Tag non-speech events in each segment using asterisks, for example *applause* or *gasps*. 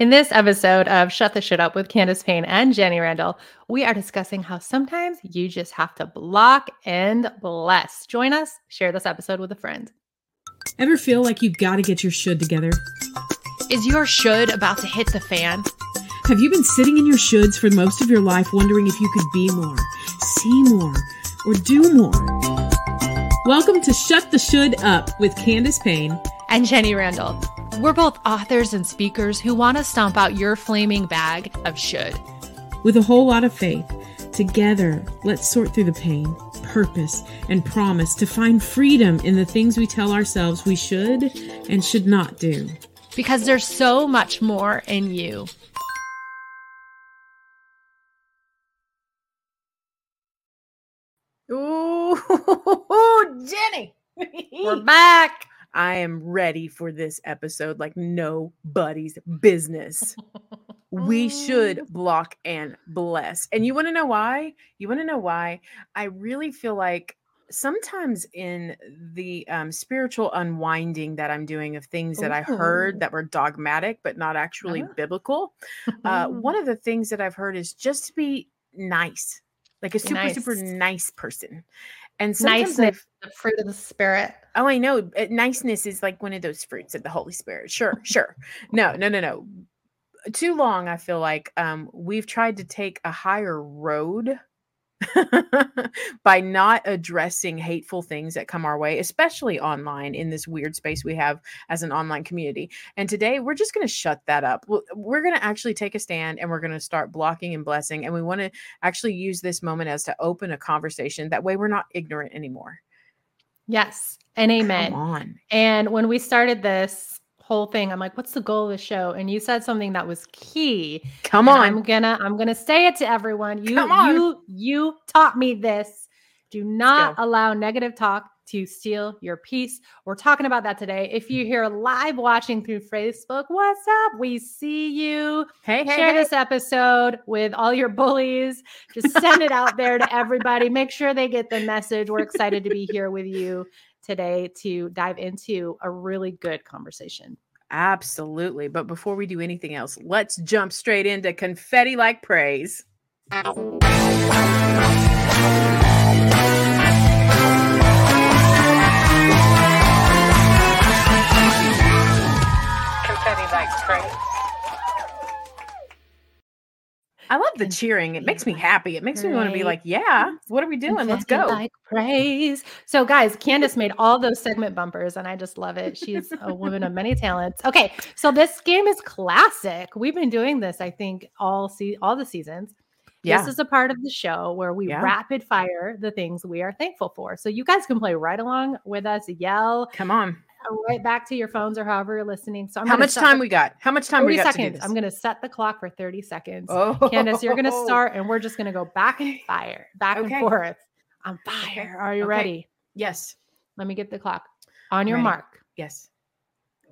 In this episode of Shut the Should Up with Candace Payne and Jenny Randle, we are discussing how sometimes you just have to block and bless. Join us, share this episode with a friend. Ever feel like you've got to get your should together? Is your should about to hit the fan? Have you been sitting in your shoulds for most of your life wondering if you could be more, see more, or do more? Welcome to Shut the Should Up with Candace Payne and Jenny Randle. We're both authors and speakers who want to stomp out your flaming bag of should. With a whole lot of faith, together, let's sort through the pain, purpose, and promise to find freedom in the things we tell ourselves we should and should not do. Because there's so much more in you. Ooh, *laughs* Jenny. We're back. I am ready for this episode like nobody's business. we should *laughs* block and bless. And you want to know why? You want to know why? I really feel like sometimes in the um, spiritual unwinding that I'm doing of things that I heard that were dogmatic but not actually uh-huh. biblical, uh, one of the things that I've heard is just to be nice, like a super, nice. super nice person. And sometimes niceness, the fruit of the spirit. Oh, I know. Uh, niceness is like one of those fruits of the Holy Spirit. Sure, sure. No, no, no, no. Too long, I feel like um, we've tried to take a higher road *laughs* by not addressing hateful things that come our way, especially online in this weird space we have as an online community. And today we're just going to shut that up. We're going to actually take a stand and we're going to start blocking and blessing. And we want to actually use this moment as to open a conversation. That way we're not ignorant anymore. Yes. And amen. And when we started this, whole thing. I'm like, what's the goal of the show? And you said something that was key. Come on. I'm gonna I'm gonna say it to everyone. You you you taught me this. Do not allow negative talk to steal your peace. We're talking about that today. If you're here live watching through Facebook, what's up? We see you. Hey, hey, share hey. this episode with all your bullies. Just send it out there to *laughs* everybody. Make sure they get the message. We're excited to be here with you today to dive into a really good conversation. Absolutely. But before we do anything else, let's jump straight into confetti like praise. Confetti like praise. I love the cheering. It makes me happy. It makes me want to be like, yeah, what are we doing? Let's go. Like praise. So, guys, Candace made all *laughs* those segment bumpers, and I just love it. She's a woman of many talents. Okay, so this game is classic. We've been doing this, I think, all see all the seasons. Yeah. This is a part of the show where we yeah. rapid fire the things we are thankful for. So you guys can play right along with us, yell. Come on right back to your phones or however you're listening. So I'm how much time the, we got? How much time we got? Seconds. I'm going to set the clock for 30 seconds. Oh. Candace, you're going to oh. start, and we're just going to go back and *laughs* fire, back okay. and forth. On fire. Are you okay. ready? Yes. Let me get the clock. On your ready. mark. Yes.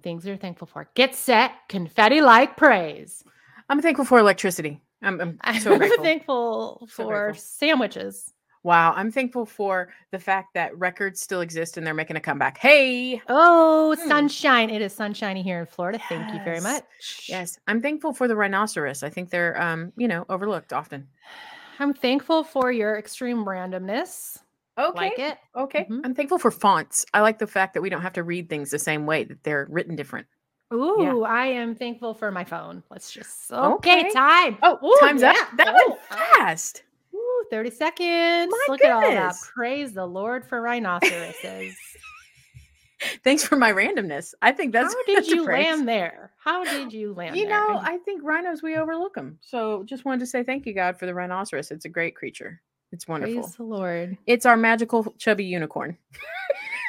Things you're thankful for. Get set. Confetti like praise. I'm thankful for electricity. I'm, I'm *laughs* so I'm thankful for grateful. sandwiches. Wow, I'm thankful for the fact that records still exist and they're making a comeback. Hey. Oh, hmm. sunshine. It is sunshiny here in Florida. Yes. Thank you very much. Yes. I'm thankful for the rhinoceros. I think they're um, you know, overlooked often. I'm thankful for your extreme randomness. Okay. Like it. Okay. Mm-hmm. I'm thankful for fonts. I like the fact that we don't have to read things the same way, that they're written different. Ooh, yeah. I am thankful for my phone. Let's just okay, okay. time. Oh, Ooh, time's yeah. up. That oh, went fast. 30 seconds. My Look goodness. at all that. Praise the Lord for rhinoceroses. *laughs* Thanks for my randomness. I think that's how *laughs* did you land there? How did you land? You there? know, I think rhinos we overlook them. So just wanted to say thank you, God, for the rhinoceros. It's a great creature. It's wonderful. Praise the Lord. It's our magical chubby unicorn. *laughs*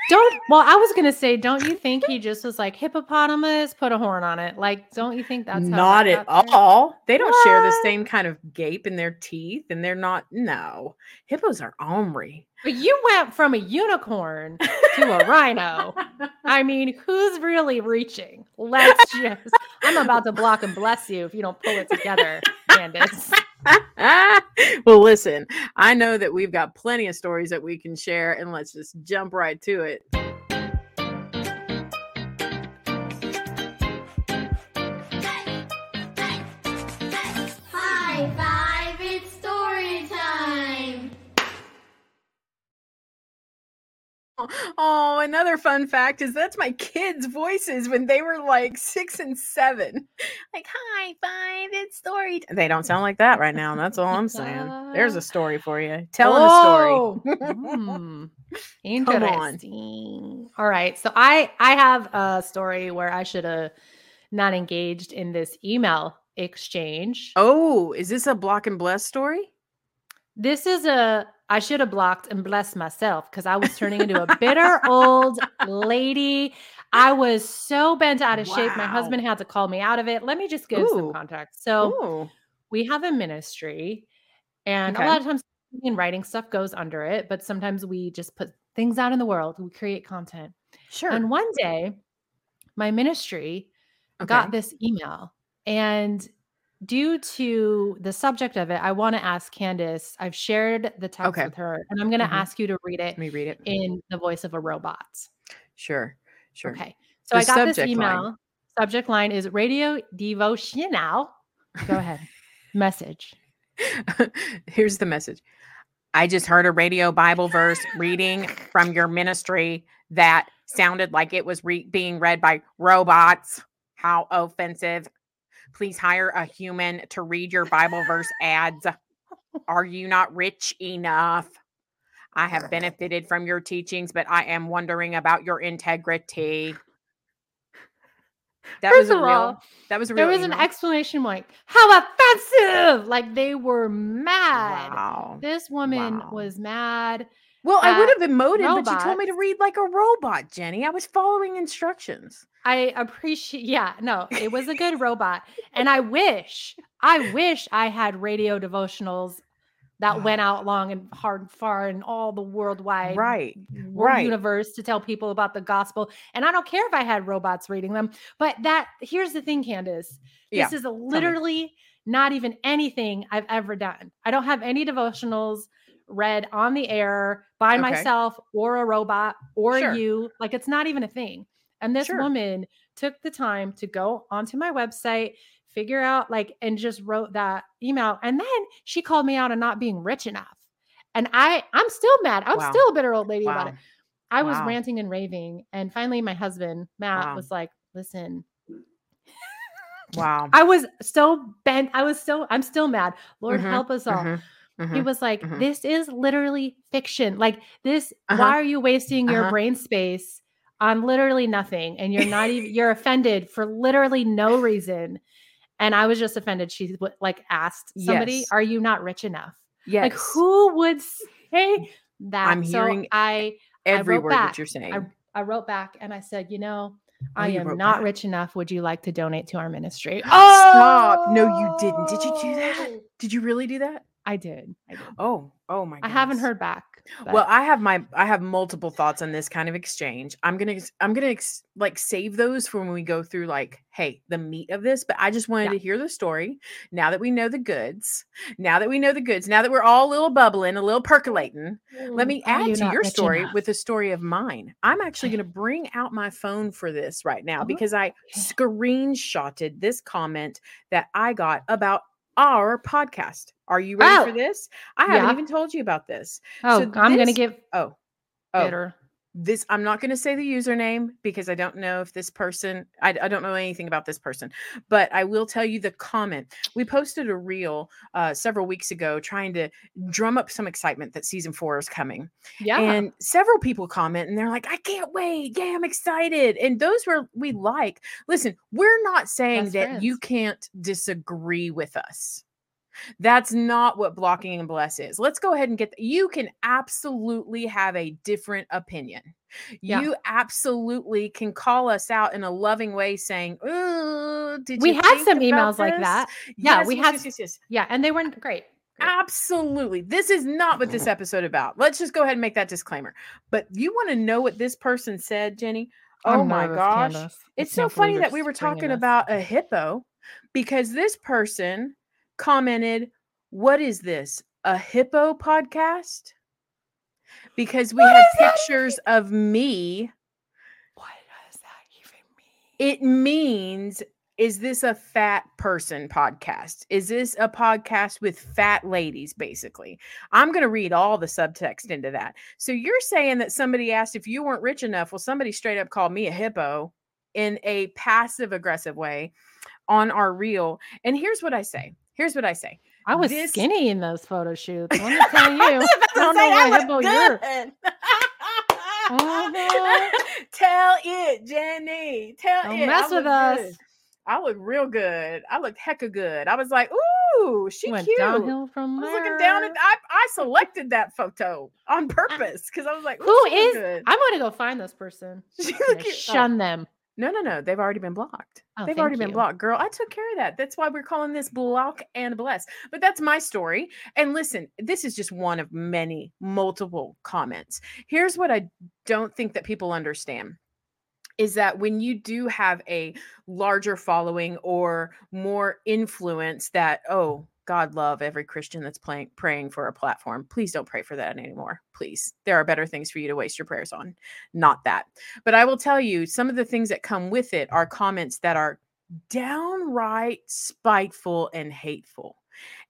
don't well i was gonna say don't you think he just was like hippopotamus put a horn on it. Like don't you think that's not at all. They don't what? share the same kind of gape in their teeth and they're not no. Hippos are ornery. But you went from a unicorn to a rhino. I *laughs* mean who's really reaching? Let's just i'm about to block and bless you if you don't pull it together candace *laughs* well, listen, I know that we've got plenty of stories that we can share, and let's just jump right to it. Another fun fact is that's my kids' voices when they were like six and seven. Like, hi, five, it's story. They don't sound like that right now. That's all I'm saying. There's a story for you. Tell them a story. Mm, *laughs* interesting. All right. So I I have a story where I should have not engaged in this email exchange. Oh, is this a block and bless story? This is a I should have blocked and blessed myself because I was turning into a bitter old lady. I was so bent out of shape. My husband had to call me out of it. Let me just give some context. So Oh, we have a ministry, and Okay. a lot of times in writing stuff goes under it, but sometimes we just put things out in the world. We create content. sure. And one day, my ministry Okay. got this email, and due to the subject of it, I want to ask Candace. I've shared the text Okay. with her, and I'm going to Mhm. ask you to read it Let me read it. in the voice of a robot. Sure. Sure. Okay. So The I got this subject line. email. Subject line is radio devotional. Go ahead. Message. *laughs* Here's the message. I just heard a radio Bible verse reading from your ministry that sounded like it was re- being read by robots. How offensive. Please hire a human to read your Bible verse ads. Are you not rich enough? I have benefited from your teachings, but I am wondering about your integrity. That First was a of real. all, that was a There real. was an email? exclamation point. How offensive! Like they were mad. Wow. This woman Wow. was mad. Well, I would have emoted, but you told me to read like a robot, Jenny. I was following instructions. I appreciate, yeah, no, it was a good robot. And I wish, I wish I had radio devotionals that *gasps* went out long and hard and far and all the worldwide Right. right. universe to tell people about the gospel. And I don't care if I had robots reading them, but that here's the thing, Candace. Yeah. This is a literally not even anything I've ever done. I don't have any devotionals read on the air by Okay. myself or a robot or Sure. you. Like it's not even a thing. And this Sure. woman took the time to go onto my website, figure out like, and just wrote that email. And then she called me out on not being rich enough. And I, I'm still mad. I'm Wow. still a bitter old lady about it. I was ranting and raving. And finally, my husband, Matt, Wow. was like, listen, Wow. I was so bent. I was so, I'm still mad. Lord, Mhm, help us all. Mhm, He was like, mhm. this is literally fiction. Like, this, Uh-huh. why are you wasting your Uh-huh. brain space on literally nothing? And you're not even, you're offended for literally no reason. And I was just offended. She like asked somebody, Yes. are you not rich enough? Yes. Like, who would say that? I'm so hearing I, every wrote word back. that you're saying. I, I wrote back and I said, you know, Oh, I am not rich enough. Would you like to donate to our ministry? Oh, stop. No, you didn't. Did you do that? Oh! Did you really do that? I did. I did. Oh, oh my I haven't heard back. Well, I have my I have multiple thoughts on this kind of exchange. I'm gonna I'm gonna ex- like save those for when we go through like, hey, the meat of this. But I just wanted Yeah. to hear the story. Now that we know the goods, now that we know the goods, now that we're all a little bubbling, a little percolating, let mm, me add to your story enough? with a story of mine. I'm actually Okay. going *sighs* to bring out my phone for this right now Oh, because I screenshotted this comment that I got about our podcast. Are you ready for Oh, this? I haven't even told you about this. Oh, so I'm gonna give Oh, oh, bitter. This i'm not going to say the username because i don't know if this person I, I don't know anything about this person but i will tell you the comment. We posted a reel uh, several weeks ago trying to drum up some excitement that season four is coming Yeah. and several people comment and they're like i can't wait. Yeah i'm excited. And those were we like. Listen we're not saying Best that you can't disagree with us that's not what blocking and bless is. Let's go ahead and get you can absolutely have a different opinion. Yeah. You absolutely can call us out in a loving way saying, "Ooh, did we had some emails like that. Yeah, Yes, we yes, had yes, yes. Yeah, and they weren't great. Great. Absolutely. This is not what this episode about. Let's just go ahead and make that disclaimer. But you want to know what this person said, Jenny? Oh I'm my gosh. It's so funny that we were talking this. about a hippo because this person commented, What is this? A hippo podcast? Because we What had does that pictures of me. What does that even mean? It means is this a fat person podcast? Is this a podcast with fat ladies, basically? I'm going to read all the subtext into that. So you're saying that somebody asked if you weren't rich enough. Well, somebody straight up called me a hippo in a passive aggressive way on our reel. And here's what I say. Here's what I say. I was This- skinny in those photo shoots. Let me tell *laughs* you. I to don't say, know I what hippo you're-. Uh-huh. *laughs* Tell it, Jenny. Tell Don't it. mess I with look us. good. I look real good. I look hecka good. I was like, ooh, she Went cute. downhill from I was looking down at I, I selected that photo on purpose because I was like, Who is? good. I'm to go find this person. *laughs* Gonna. Oh, shun them. No, no, no. They've already been blocked. Oh, They've already been blocked. Girl, I took care of that. That's why we're calling this block and bless. But that's my story. And listen, this is just one of many multiple comments. Here's what I don't think that people understand is that when you do have a larger following or more influence that oh god love every christian that's playing praying for a platform. Please don't pray for that anymore please. There are better things for you to waste your prayers on not that. But i will tell you some of the things that come with it are comments that are downright spiteful and hateful.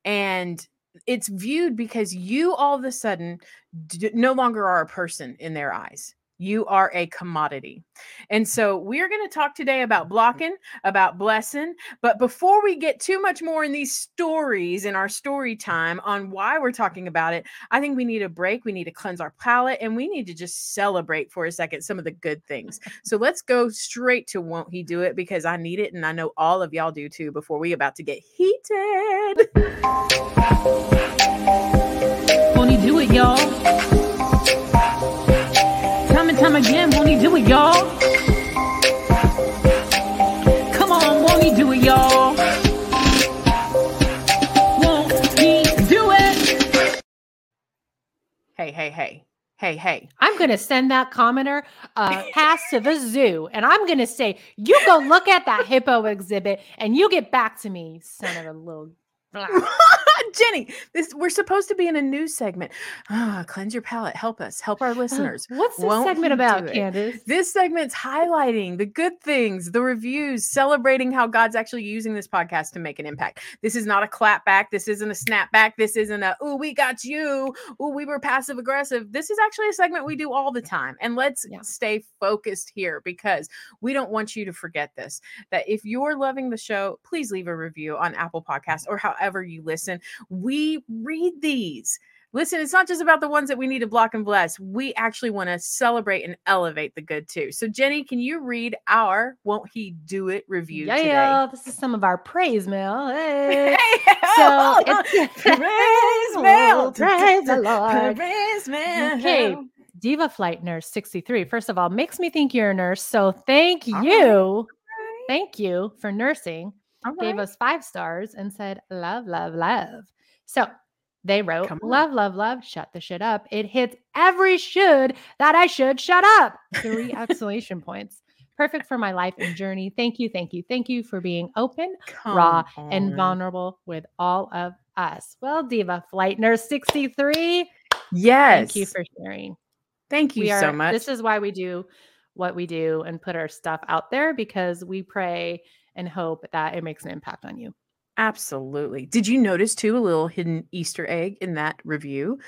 And it's viewed because you all of a sudden d- no longer are a person in their eyes you are a commodity. And so we're going to talk today about mm-hmm. blocking, about blessing. But before we get too much more in these stories in our story time on why we're talking about it, I think we need a break. We need to cleanse our palate and we need to just celebrate for a second some of the good things. So let's go straight to Won't He Do It because I need it. And I know all of y'all do too before we about to get heated. Won't he do it, y'all? Time and time again, won't he do it, y'all? Come on, won't he do it, y'all? Won't he do it? Hey, hey, hey, hey, hey. I'm going to send that commenter uh, pass to the zoo, and I'm going to say, "You go look at that hippo exhibit, and you get back to me, son of a little." *laughs* *laughs* Jenny, this we're supposed to be in a news segment. Ah, cleanse your palate. Help us. Help our listeners. What's this Won't segment about? Candace? This segment's highlighting the good things, the reviews, celebrating how God's actually using this podcast to make an impact. This is not a clap back. This isn't a snap back. This isn't a, oh, we got you. Oh, we were passive aggressive. This is actually a segment we do all the time. And let's Yeah. stay focused here because we don't want you to forget this that if you're loving the show, please leave a review on Apple Podcasts or however you listen. We read these. Listen, it's not just about the ones that we need to block and bless. We actually want to celebrate and elevate the good too. So, Jenny, can you read our Won't He Do It review Yeah, today? yeah, this is some of our praise mail. Hey. Hey, *laughs* So oh, it's *laughs* praise mail. *laughs* Praise the Lord. Praise mail. Okay, Diva Flight Nurse 63. First of all, makes me think you're a nurse. So thank All right. you. Thank you for nursing. All Gave us five stars and said, love, love, love. So they wrote, Come love, love, love, shut the should up. It hits every should that I should shut up. Three exclamation points. Perfect for my life and journey. Thank you, thank you, thank you for being open, raw, Come and vulnerable with all of us. Well, Diva Flight Nurse 63, Yes. thank you for sharing. Thank you are so much. this is why we do what we do and put our stuff out there because we pray and hope that it makes an impact on you. Absolutely. Did you notice too a little hidden Easter egg in that review?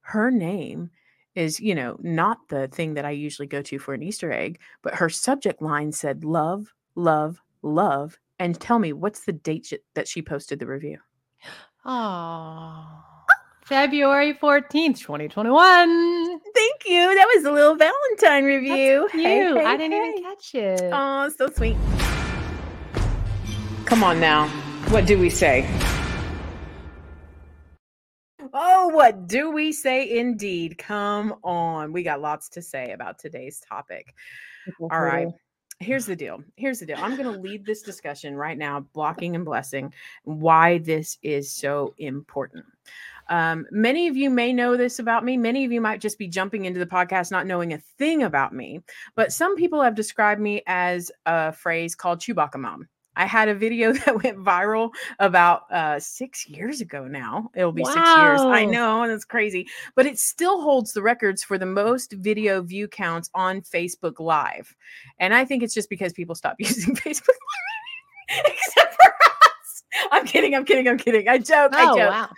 Her name is, you know, not the thing that I usually go to for an Easter egg, but her subject line said love, love, love. And tell me, what's the date sh- that she posted the review? Oh, February 14th, 2021. Thank you. That was a little Valentine review. You. Hey, hey, I didn't hey. even catch it. Oh, so sweet. Come on now. What do we say? Oh, what do we say indeed? Come on. We got lots to say about today's topic. All right. Here's the deal. Here's the deal. I'm going to lead this discussion right now, blocking and blessing, why this is so important. Um, many of you may know this about me. Many of you might just be jumping into the podcast not knowing a thing about me. But some people have described me as a phrase called Chewbacca Mom. I had a video *laughs* that went viral about uh, six years ago now. It'll be six years. I know, and it's crazy, but it still holds the records for the most video view counts on Facebook Live. And I think it's just because people stop *laughs* using Facebook *laughs* except for us. I'm kidding. I'm kidding. I'm kidding. I joke. I Oh joke. wow.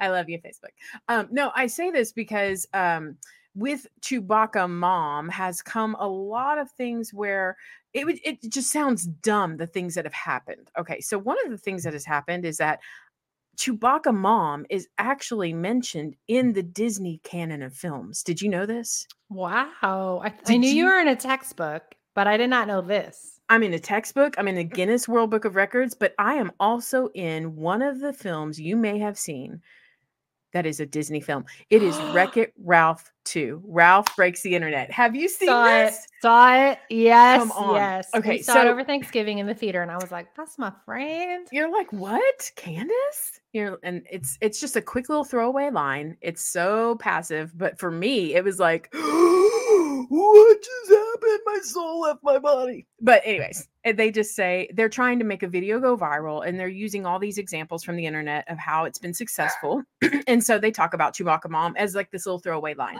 I love you, Facebook. Um, no, I say this because um, with Chewbacca Mom has come a lot of things where it would it just sounds dumb the things that have happened. Okay, so one of the things that has happened is that Chewbacca Mom is actually mentioned in the Disney canon of films. Did you know this? Wow. I, I knew you you- were in a textbook, but I did not know this. I'm in a textbook, I'm in the Guinness World Book of Records, but I am also in one of the films you may have seen that is a Disney film. It is *gasps* Wreck It Ralph 2. Ralph Breaks the Internet. Have you seen saw this? it. Saw it. Yes. Come on. Yes. Okay, We saw it over Thanksgiving in the theater, and I was like, "That's my friend." You're like, what? Candace? You're and it's it's just a quick little throwaway line. It's so passive, but for me, it was like, *gasps* *gasps* oh what just happened? My soul left my body. But anyways, and they just say they're trying to make a video go viral, and they're using all these examples from the internet of how it's been successful. *clears throat* and so they talk about Chewbacca Mom as like this little throwaway line.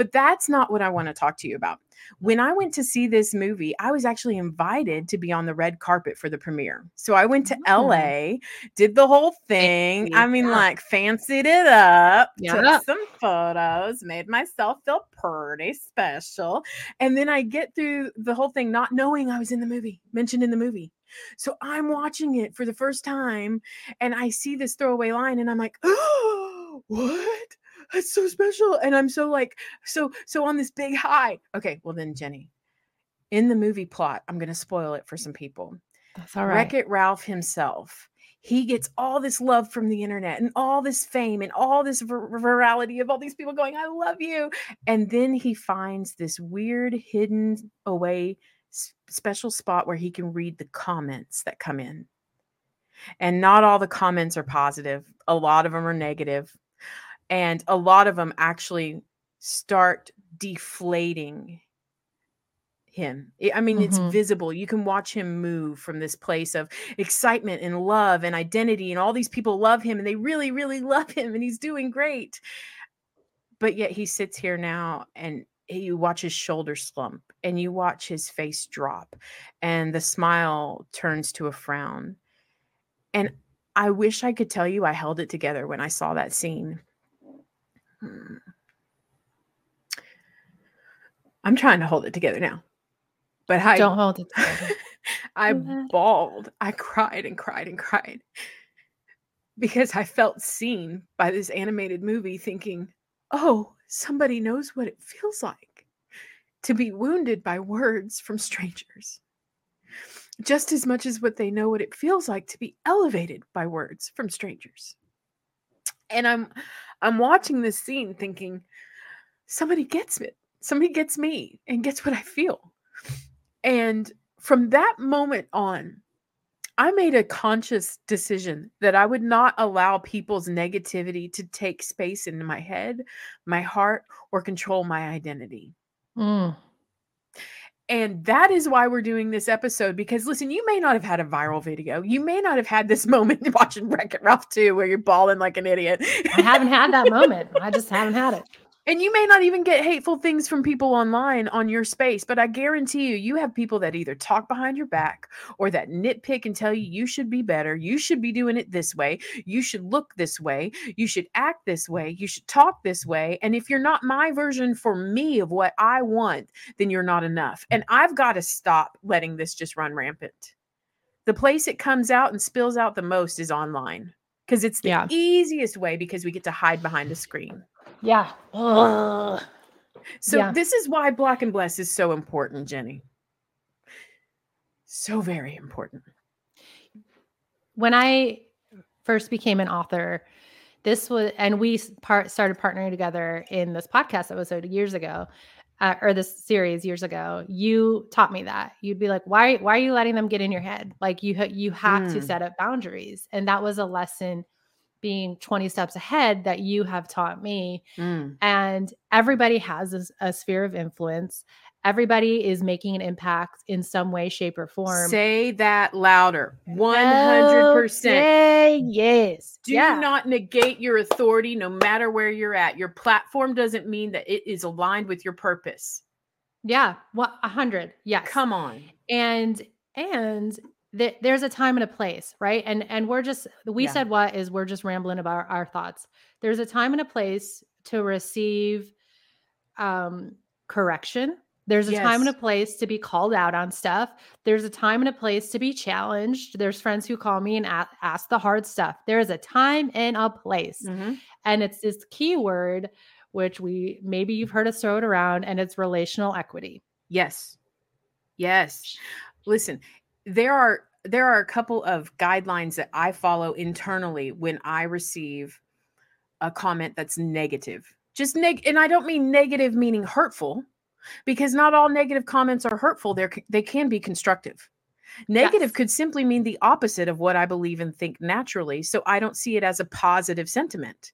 But that's not what I want to talk to you about. When I went to see this movie, I was actually invited to be on the red carpet for the premiere. So I went to Mm. LA, did the whole thing. Fancy, I mean, like, fancied it up, Yeah. took some photos, made myself feel pretty special. And then I get through the whole thing not knowing I was in the movie, mentioned in the movie. So I'm watching it for the first time and I see this throwaway line and I'm like, oh, *gasps* what? That's so special. And I'm so like, so, so on this big high. Okay, well then, Jenny, in the movie plot, I'm going to spoil it for some people. That's all right. Wreck It Ralph himself. He gets all this love from the internet and all this fame and all this vir- virality of all these people going, I love you. And then he finds this weird, hidden away s- special spot where he can read the comments that come in. And not all the comments are positive, a lot of them are negative, And a lot of them actually start deflating him. I- mean, it's Mhm. visible. You can watch him move from this place of excitement and love and identity, and all these people love him and they really, really *laughs* love him, and he's doing great. But yet he sits here now and you watch his shoulder slump and you watch his face drop, and the smile turns to a frown. And I wish I could tell you I held it together when I saw that scene. Hmm. I'm trying to hold it together now. But I Don't hold it together. *laughs* I bawled. I cried and cried and cried because I felt seen by this animated movie thinking, oh, somebody knows what it feels like to be wounded by words from strangers. Just as much as what they know what it feels like to be elevated by words from strangers. And I'm I'm watching this scene thinking, somebody gets it. Somebody gets me and gets what I feel. And from that moment on, I made a conscious decision that I would not allow people's negativity to take space into my head, my heart, or control my identity. Mm. And that is why we're doing this episode because listen, you may not have had a viral video. You may not have had this *laughs* moment watching Wreck It Ralph 2 where you're bawling like an idiot. I haven't had that *laughs* moment. I just haven't had it. And you may not even get hateful things from people online on your space, but I guarantee you, you have people that either talk behind your back or that nitpick and tell you you should be better. You should be doing it this way. You should look this way. You should act this way. You should talk this way. And if you're not my version for me of what I want, then you're not enough. And I've got to stop letting this just run rampant. The place it comes out and spills out the most is online because it's the Yeah. easiest way because we get to hide behind a screen. Yeah. Ugh. So Yeah. this is why Block and Bless is so important, Jenny. So very important. When I first became an author, this was, and we part started partnering together in this podcast episode years ago, uh, or this series years ago. You taught me that you'd be like, "Why? Why are you letting them get in your head? Like you, ha- you have to Mm. set up boundaries." And that was a lesson being 20 steps ahead that you have taught me Mm. and everybody has a sphere of influence everybody is making an impact in some way shape or form Say that louder. 100%. Okay, yes Do yeah not negate your authority no matter where you're at. Your platform doesn't mean that it is aligned with your purpose. yeah what a hundred yes Come on. and and th- there's a time and a place, right? And and we're just we Yeah. said what is we're just rambling about our thoughts. There's a time and a place to receive um correction. There's a time and a place to be called out on stuff. There's a time and a place to be challenged. There's friends who call me and a- ask the hard stuff. There is a time and a place. Mhm. And it's this keyword, which we maybe you've heard us throw it around, and it's relational equity. Yes. Yes. Listen, there are there are a couple of guidelines that I follow internally when I receive a comment that's negative. Just neg and I don't mean negative meaning hurtful because not all negative comments are hurtful. They're they can be constructive. Negative Yes. could simply mean the opposite of what I believe and think naturally. So I don't see it as a positive sentiment.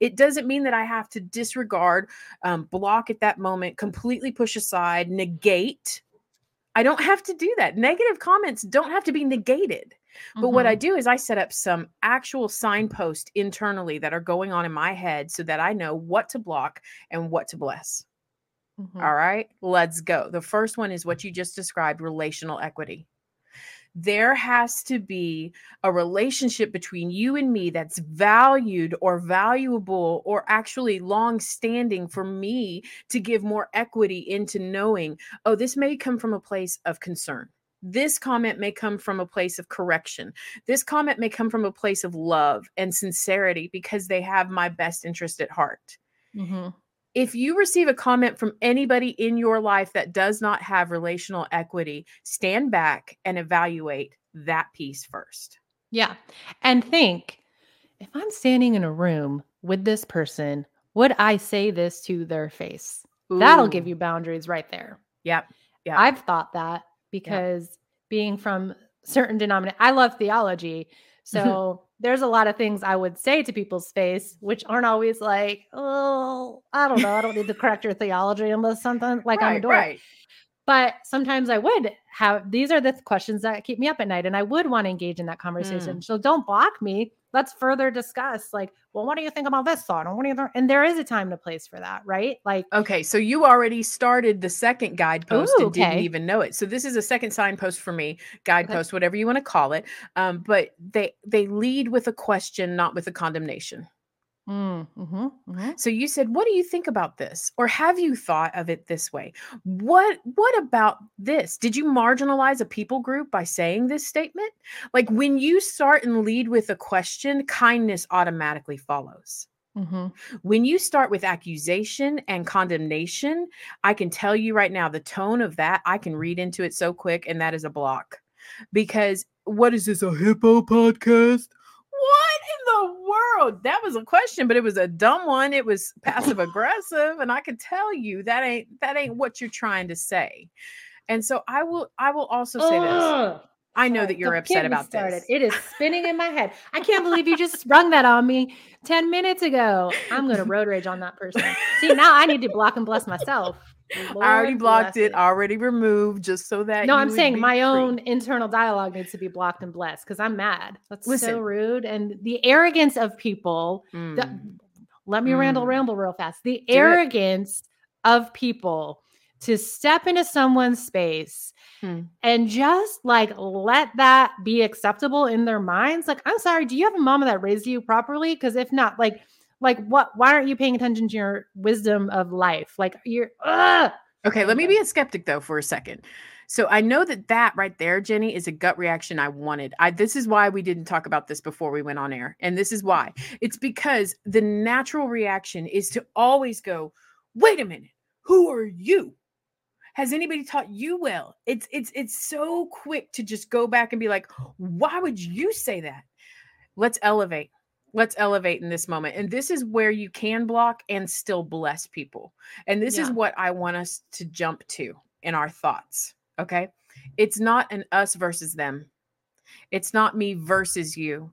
It doesn't mean that I have to disregard, um, block at that moment, completely push aside, negate. I don't have to do that. Negative comments don't have to be negated. But what I Mhm. do is I set up some actual signposts internally that are going on in my head so that I know what to block and what to bless. Mhm. All right, let's go. The first one is what you just described relational equity. There has to be a relationship between you and me that's valued or valuable or actually long standing for me to give more equity into knowing, oh, this may come from a place of concern. This comment may come from a place of correction. This comment may come from a place of love and sincerity because they have my best interest at heart Mhm. If you receive a comment from anybody in your life that does not have relational equity, stand back and evaluate that piece first. Yeah. And think if I'm standing in a room with this person, would I say this to their face? That'll give you boundaries right there. Yep. Yeah. I've thought that because being from certain denomination, I love theology. So *laughs* there's a lot of things I would say to people's face, which aren't always like, oh, I don't know. I don't need to correct your theology unless something like I'm a dork. right. But sometimes I would have these are the questions that keep me up at night, and I would want to engage in that conversation. So don't block me. Let's further discuss, like, well, what do you think about this thought? And what do you think? And there is a time and a place for that, right? Like, Okay, so you already started the second guidepost Ooh, and didn't even know it. So this is a second signpost for me, guidepost, whatever you want to call it. Um, but they they lead with a question, not with a condemnation. Mm, mhm, mhm. So you said, "What do you think about this?" Or have you thought of it this way? What what about this? Did you marginalize a people group by saying this statement? Like when you start and lead with a question, kindness automatically follows. Mhm. When you start with accusation and condemnation, I can tell you right now the tone of that, I can read into it so quick and that is a block. Because what is this a hippo podcast? The world? That was a question, but it was a dumb one. It was passive aggressive and I could tell you that ain't that ain't what you're trying to say. And so I will I will also say this. I know Sorry, that you're upset about started. this. It is spinning in my head. I can't believe you just sprung that on me 10 minutes ago. I'm going to road rage on that person. See, now I need to block and bless myself. I already blocked bless it, already removed, just so that No, I'm saying my free. own internal dialogue needs to be blocked and blessed because I'm mad. That's Listen. so rude. And the arrogance of people, the- Mm. let me Mm. ramble real fast. The it. arrogance of people to step into someone's space Hmm. and just like let that be acceptable in their minds. Like, I'm sorry, do you have a mama that raised you properly? Because if not, like, like what? Why aren't you paying attention to your wisdom of life? Like, you're. Ugh! Okay, let me be a skeptic though for a second. So I know that that right there, Jenny, is a gut reaction I wanted. I this is why we didn't talk about this before we went on air. And this is why. It's because the natural reaction is to always go, "Wait a minute. Who are you? Has anybody taught you well?" It's it's it's so quick to just go back and be like, "Why would you say that?" Let's elevate. Let's elevate in this moment. And this is where you can block and still bless people. And this is what I want us to jump to in our thoughts. Okay. It's not an us versus them. It's not me versus you.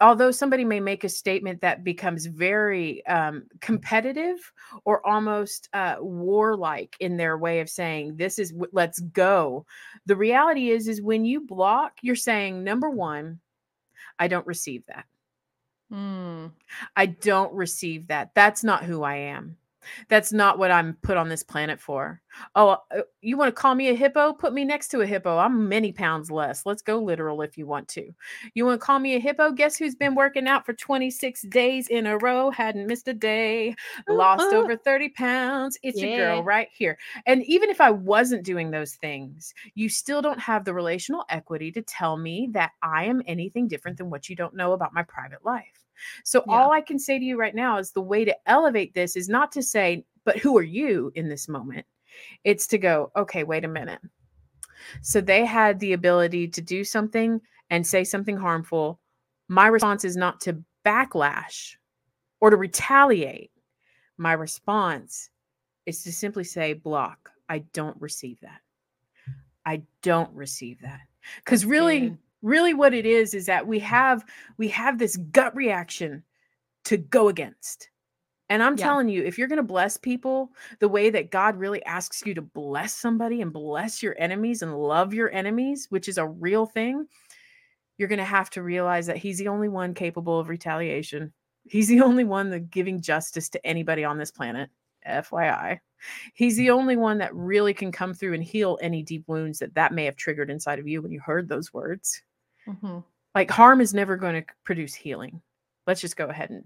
Although somebody may make a statement that becomes very um, competitive or almost uh, warlike in their way of saying, "This is w- let's go." The reality is, is when you block, you're saying, number one, I don't receive that. Mm, I don't receive that. That's not who I am. That's not what I'm put on this planet for. Oh, uh, you want to call me a hippo? Put me next to a hippo. I'm many pounds less. Let's go literal if you want to. You want to call me a hippo? Guess who's been working out for 26 days in a row? Hadn't missed a day. Lost over 30 pounds. It's your girl right here. And even if I wasn't doing those things, you still don't have the relational equity to tell me that I am anything different than what you don't know about my private life. So Yeah. all I can say to you right now is the way to elevate this is not to say, but who are you in this moment? It's to go, okay, wait a minute. So they had the ability to do something and say something harmful. My response is not to backlash or to retaliate. My response is to simply say, block. I don't receive that. I don't receive that. Because really. Really what it is is that we have we have this gut reaction to go against. And I'm Yeah. telling you, if you're going to bless people the way that God really asks you to bless somebody and bless your enemies and love your enemies, which is a real thing, you're going to have to realize that He's the only one capable of retaliation. He's the only one that giving justice to anybody on this planet. FYI. He's the only one that really can come through and heal any deep wounds that that may have triggered inside of you when you heard those words. Mhm. Like harm is never going to produce healing. Let's just go ahead and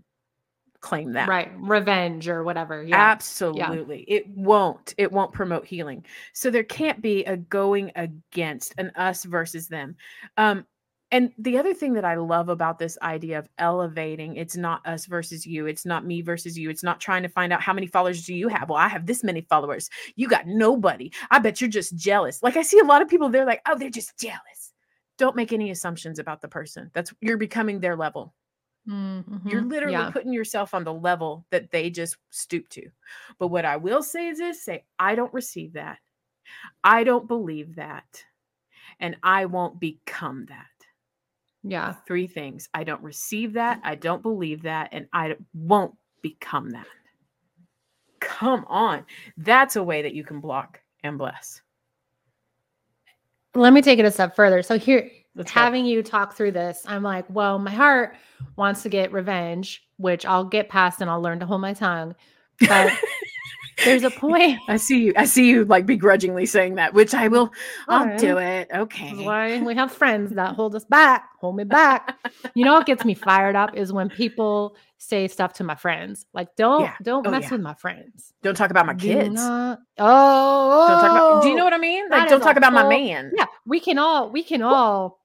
claim that. Right. Revenge or whatever. Yeah. Absolutely. It won't. It won't promote healing. So there can't be a going against an us versus them. Um and the other thing that I love about this idea of elevating, it's not us versus you. It's not me versus you. It's not trying to find out how many followers do you have. Well, I have this many followers. You got nobody. I bet you're just jealous. Like I see a lot of people, they're like, oh, they're just jealous. Don't make any assumptions about the person. That's you're becoming their level. You're Mhm. literally Yeah. putting yourself on the level that they just stoop to. But what I will say is this say, I don't receive that. I don't believe that. And I won't become that. Yeah. Three things. I don't receive that. I don't believe that. And I won't become that. Come on. That's a way that you can block and bless. Let me take it a step further. So here, Let's having you talk through this, I'm like, well, my heart wants to get revenge, which I'll get past and I'll learn to hold my tongue. But *laughs* there's a point. I see you. I see you like begrudgingly saying that, which I will. I'll Alright. do it. Okay. why we have friends that hold us back, hold me back. You know what gets me fired up is when people say stuff to my friends. Like, don't Yeah. don't Oh, mess yeah. with my friends. Don't talk about my Do kids. not- oh, Don't talk about. Do you know what I mean? Like, don't talk about my man. yeah we can all we can all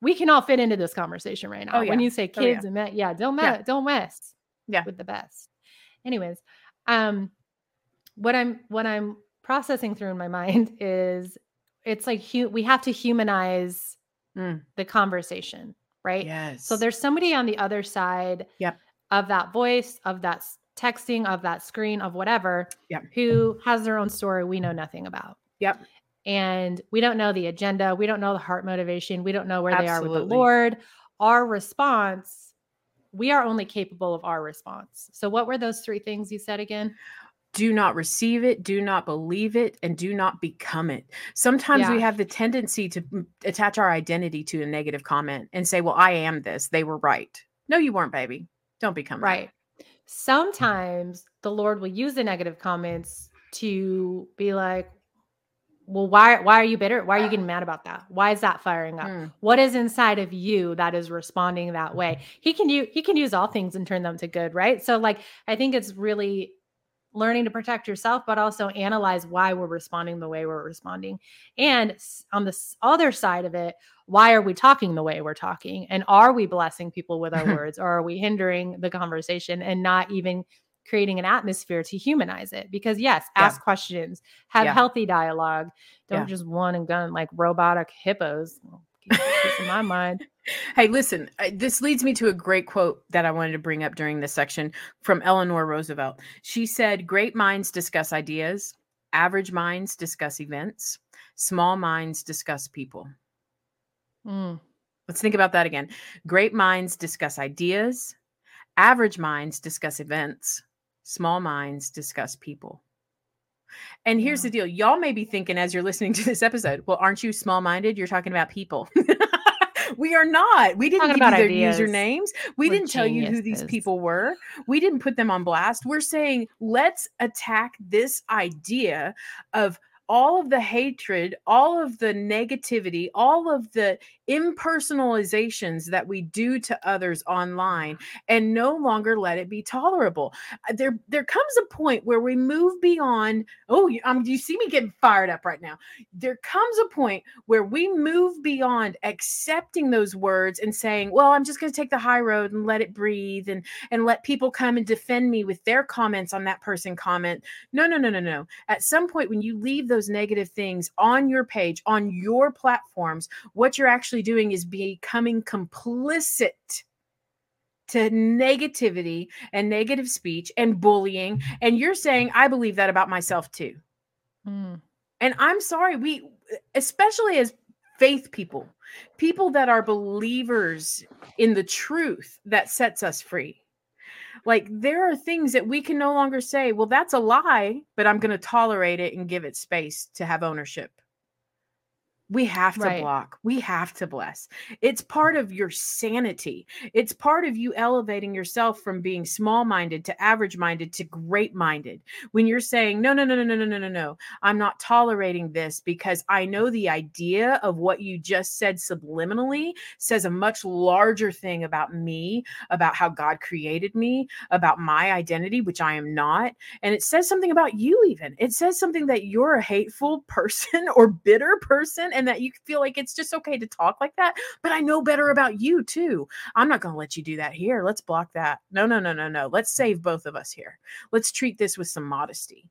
we can all fit into this conversation right now Oh, when you say Oh, yeah. kids and me- yeah don't Yeah. mess don't mess Yeah. with the best anyways um what i'm what i'm processing through in my mind *laughs* is it's like hu- we have to humanize Mm. the conversation right Yes. so there's somebody on the other side Yep. of that voice, of that texting, of that screen, of whatever, Yep. who has their own story we know nothing about. Yep. And we don't know the agenda. We don't know the heart motivation. We don't know where they are with the Lord. Our response, we are only capable of our response. So, what were those three things you said again? Do not receive it, do not believe it, and do not become it. Sometimes we have the tendency to mm, attach our identity to a negative comment and say, "Well, I am this. They were right." No, you weren't, baby. Don't become that. Right. Sometimes the Lord will use the negative comments to be like, well, why why are you bitter? Why are you getting mad about that? Why is that firing up? Mm. What is inside of you that is responding that way? He can use he can use all things and turn them to good, right? So like I think it's really learning to protect yourself, but also analyze why we're responding the way we're responding. And on the other side of it, why are we talking the way we're talking? And are we blessing people with our *laughs* words or are we hindering the conversation and not even creating an atmosphere to humanize it? Because yes, Yeah. ask questions, have Yeah. healthy dialogue. Don't Yeah. just one and gun like robotic hippos. Well, keep peace in my mind. Hey, listen, I- this leads me to a great quote that I wanted to bring up during this section from Eleanor Roosevelt. She said, Great minds discuss ideas, average minds discuss events, small minds discuss people. Mm, Let's think about that again. Great minds discuss ideas, average minds discuss events, small minds discuss people. And here's the deal y'all may be thinking as you're listening to this episode, well, aren't you small minded? You're talking about people. *laughs* we are not. We didn't give you their ideas. usernames. We We're didn't tell you who these people were. We didn't put them on blast. We're saying let's attack this idea of all of the hatred, all of the negativity, all of the impersonalizations that we do to others online and no longer let it be tolerable. Uh, There there comes a point where we move beyond, oh, you, um, you see me getting fired up right now. There comes a point where we move beyond accepting those words and saying, well, I'm just going to take the high road and let it breathe and and let people come and defend me with their comments on that person comment. No, no, no, no, no. At some point when you leave those negative things on your page, on your platforms, what you're actually doing is becoming complicit to negativity and negative speech and bullying and you're saying I believe that about myself too. Mm. And I'm sorry, we, especially as faith people, people that are believers in the truth that sets us free. Like there are things that we can no longer say, well, that's a lie, but I'm going to tolerate it and give it space to have ownership. We have to Right. block. We have to bless. It's part of your sanity. It's part of you elevating yourself from being small minded to average minded to great minded. When you're saying, no, no, no, no, no, no, no, no, no, I'm not tolerating this because I know the idea of what you just said subliminally says a much larger thing about me, about how God created me, about my identity, which I am not. And it says something about you, even. It says something that you're a hateful *laughs* person or bitter person and that you feel like it's just okay to talk like that. But I know better about you, too. I'm not going to let you do that here. Let's block that. No, no, no, no, no. Let's save both of us here. Let's treat this with some modesty.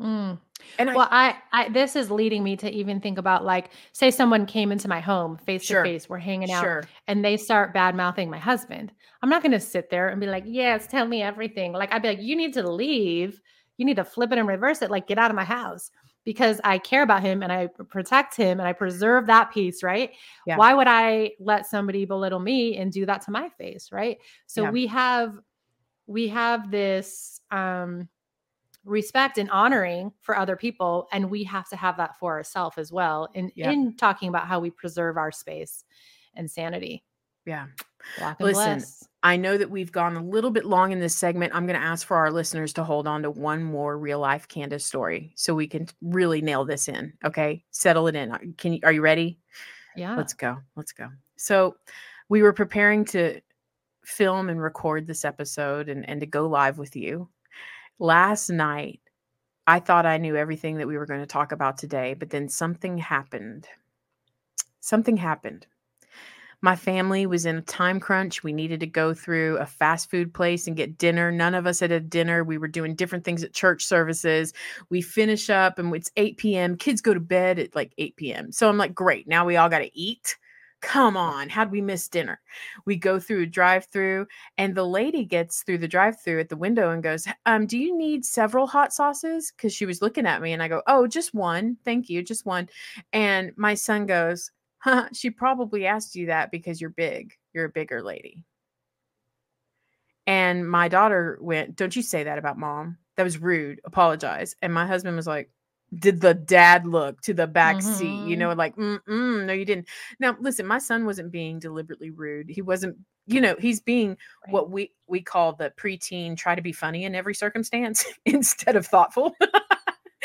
Mm. And Well, I, I this is leading me to even think about like, say someone came into my home face to face, we're hanging out, sure. and they start bad mouthing my husband. I'm not going to sit there and be like, yes, tell me everything. Like I'd be like, you need to leave. You need to flip it and reverse it. Like get out of my house because I care about him and I protect him and I preserve that peace. Right. Yeah. Why would I let somebody belittle me and do that to my face? Right. So Yeah. we have, we have this, um, respect and honoring for other people and we have to have that for ourselves as well in Yep. in talking about how we preserve our space and sanity Yeah. Listen, bless. I know that we've gone a little bit long in this segment. I'm going to ask for our listeners to hold on to one more real life Candace story so we can really nail this in. Okay. Settle it in. Are- Can you, are you ready? yeah Let's go. Let's go. So we were preparing to film and record this episode and, and to go live with you. Last night, I thought I knew everything that we were going to talk about today, but then something happened. Something happened. My family was in a time crunch. We needed to go through a fast food place and get dinner. None of us had a dinner. We were doing different things at church services. We finish up and it's 8 p.m. Kids go to bed at like 8 p.m. So I'm like, great. Now we all got to eat. Come on. How'd we miss dinner? We go through a drive through and the lady gets through the drive through at the window and goes, um, Do you need several hot sauces? Because she was looking at me and I go, Oh, just one. Thank you. Just one. And my son goes, *laughs* she probably asked you that because you're big. You're a bigger lady. And my daughter went, Don't you say that about mom. That was rude. Apologize. And my husband was like, Did the dad look to the back seat? You mm-hmm. know, like, Mm-mm, no, you didn't. Now, listen, my son wasn't being deliberately rude. He wasn't, you know, he's being Right. what we we call the preteen try to be funny in every circumstance *laughs* instead of thoughtful. *laughs*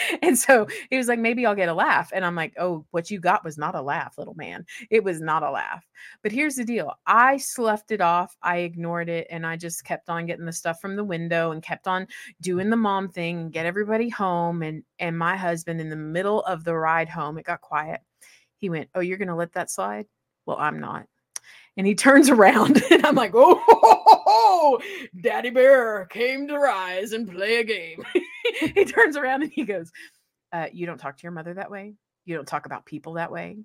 *laughs* and so he was like, maybe I'll get a laugh. And I'm like, oh, what you got was not a laugh, little man. It was not a laugh. But here's the deal I sloughed it off, I ignored it, and I just kept on getting the stuff from the window and kept on doing the mom thing and get everybody home. And and my husband in the middle of the ride home, it got quiet. He went, Oh, you're gonna let that slide? Well, I'm not. And he *laughs* turns around and I'm like, oh, ho, ho, ho, Daddy Bear came to rise and play a game. *laughs* *laughs* he turns around and he goes, uh, You don't talk to your mother that way. You don't talk about people that way.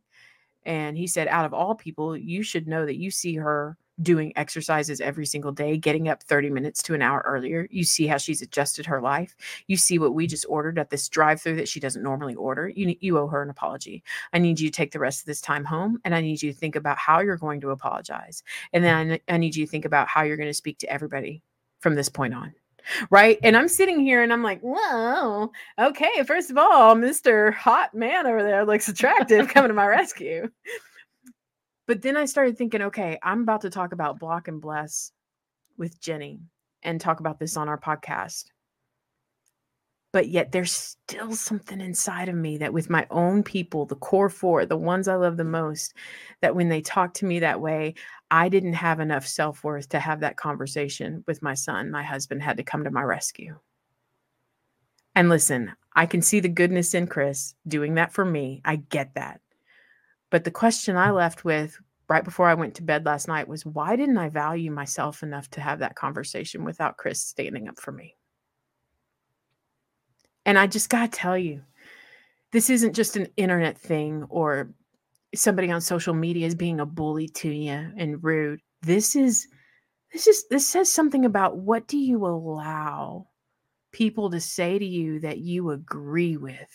And he said, Out of all people, you should know that you see her doing exercises every single day, getting up 30 minutes to an hour earlier. You see how she's adjusted her life. You see what we just ordered at this drive through that she doesn't normally order. You, you owe her an apology. I need you to take the rest of this time home and I need you to think about how you're going to apologize. And then I, I need you to think about how you're going to speak to everybody from this point on. Right. And I'm sitting here and I'm like, whoa, okay. First of all, Mr. Hot Man over there looks attractive coming to my *laughs* rescue. But then I started thinking, okay, I'm about to talk about block and bless with Jenny and talk about this on our podcast. But yet there's still something inside of me that with my own people, the core four, the ones I love the most, that when they talk to me that way, I didn't have enough self worth to have that conversation with my son. My husband had to come to my rescue. And listen, I can see the goodness in Chris doing that for me. I get that. But the question I left with right before I went to bed last night was why didn't I value myself enough to have that conversation without Chris standing up for me? And I just got to tell you, this isn't just an internet thing or somebody on social media is being a bully to you and rude. This is this is this says something about what do you allow people to say to you that you agree with?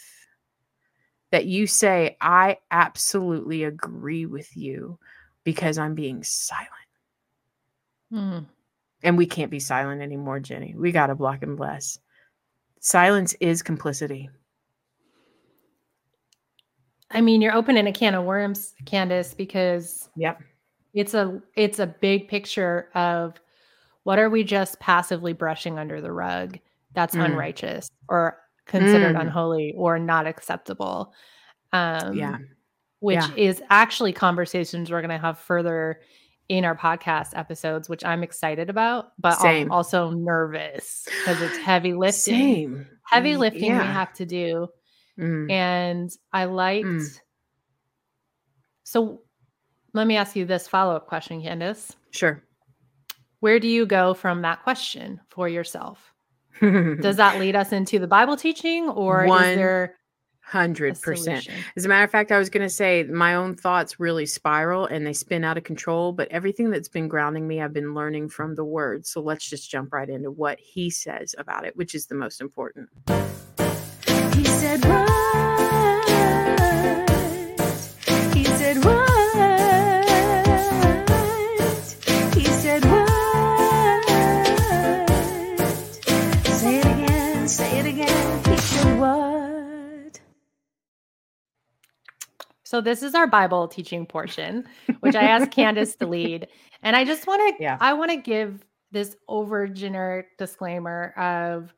That you say, I absolutely agree with you because I'm being silent. Mm. And we can't be silent anymore, Jenny. We got to block and bless. Silence is complicity. I mean, you're opening a can of worms, Candace, because Yep. it's a it's a big picture of what are we just passively brushing under the rug that's Mm. unrighteous or considered Mm. unholy or not acceptable. Um Yeah. which Yeah. is actually conversations we're going to have further in our podcast episodes, which I'm excited about, but Same. I'm also nervous because it's heavy lifting. Same. Heavy Y- lifting we have to do. Mm. And I liked. Mm. So let me ask you this follow up question, Candace. Sure. Where do you go from that question for yourself? *laughs* Does that lead us into the Bible teaching or One is there Hundred percent. As a matter of fact, I was going to say my own thoughts really spiral and they spin out of control. But everything that's been grounding me, I've been learning from the Word. So let's just jump right into what He says about it, which is the most important. He said? So this is our Bible teaching portion, which I asked Candace to *laughs* lead. And I just want to Yeah. I want to give this over generic disclaimer of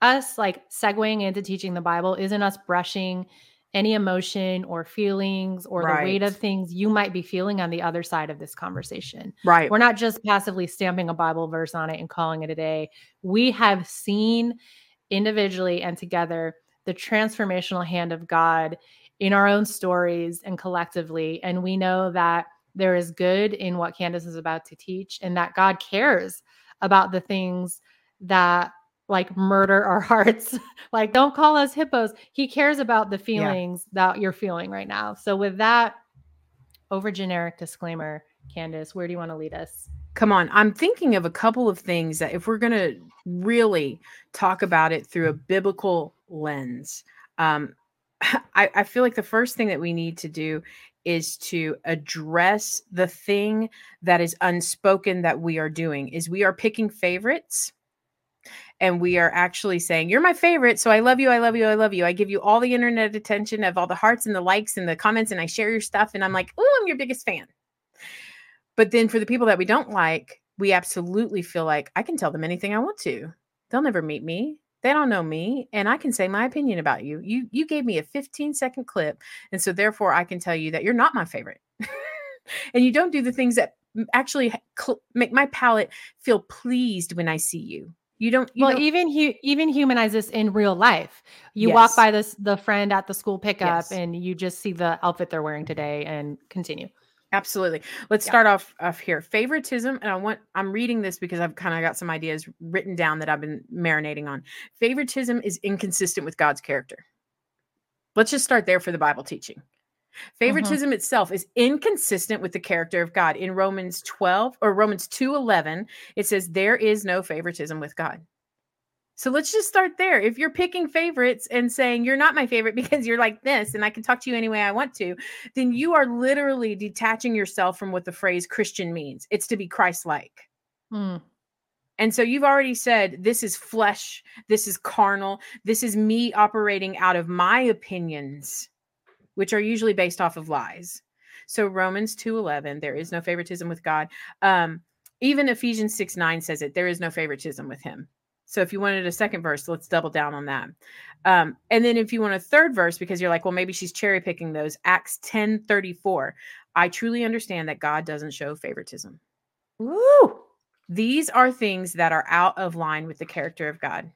us like segueing into teaching the Bible isn't us brushing any emotion or feelings or the weight of things you might be feeling on the other side of this conversation. Right. We're not just passively stamping a Bible verse on it and calling it a day. We have seen individually and together the transformational hand of God in our own stories and collectively. And we know that there is good in what Candace is about to teach and that God cares about the things that like murder our *laughs* hearts. like, don't call us hippos. He cares about the feelings that you're feeling right now. So, with that over generic disclaimer, Candace, where do you want to lead us? Come on. I'm thinking of a couple of things that if we're going to really talk about it through a biblical lens, um, *laughs* I, I feel like the first thing that we need to do is to address the thing that is unspoken that we are doing is we are picking favorites and we are actually saying you're my favorite so i love you i love you i love you. I give you all the internet attention of all the hearts and the likes and the comments and i share your stuff and i'm like oh i'm your biggest fan. But then for the people that we don't like we absolutely feel like i can tell them anything i want to. They'll never meet me they don't know me and i can say my opinion about you you you gave me a 15 second clip and so therefore i can tell you that you're not my favorite *laughs* and you don't do the things that actually cl- make my palate feel pleased when i see you you don't you well, don't- even hu- even humanize this in real life. You walk by this the friend at the school pickup, Yes. and you just see the outfit they're wearing today, and continue. Absolutely. Let's Yeah. start off off here. Favoritism, and I want I'm reading this because I've kind of got some ideas written down that I've been marinating on. Favoritism is inconsistent with God's character. Let's just start there for the Bible teaching. Mm-hmm. Favoritism itself is inconsistent with the character of God. In Romans 12 or Romans 2:11, it says there is no favoritism with God. So let's just start there. If you're picking favorites and saying you're not my favorite *laughs* because you're like this and I can talk to you any way I want to, then you are literally detaching yourself from what the phrase Christian means. It's to be Christ like. Hmm. And so you've already said, this is flesh, this is carnal, this is me operating out of my opinions, which are usually based off of lies. So Romans 2:11, there is no favoritism with God. Um, even Ephesians 6 9 says it, there is no favoritism with him. So if you wanted a second verse, let's double down on that. Um, and then if you want a third verse, because you're like, well, maybe she's cherry picking those, Acts 10 34. I truly understand that God doesn't show favoritism. Woo! These are things that are out of line with the character of God.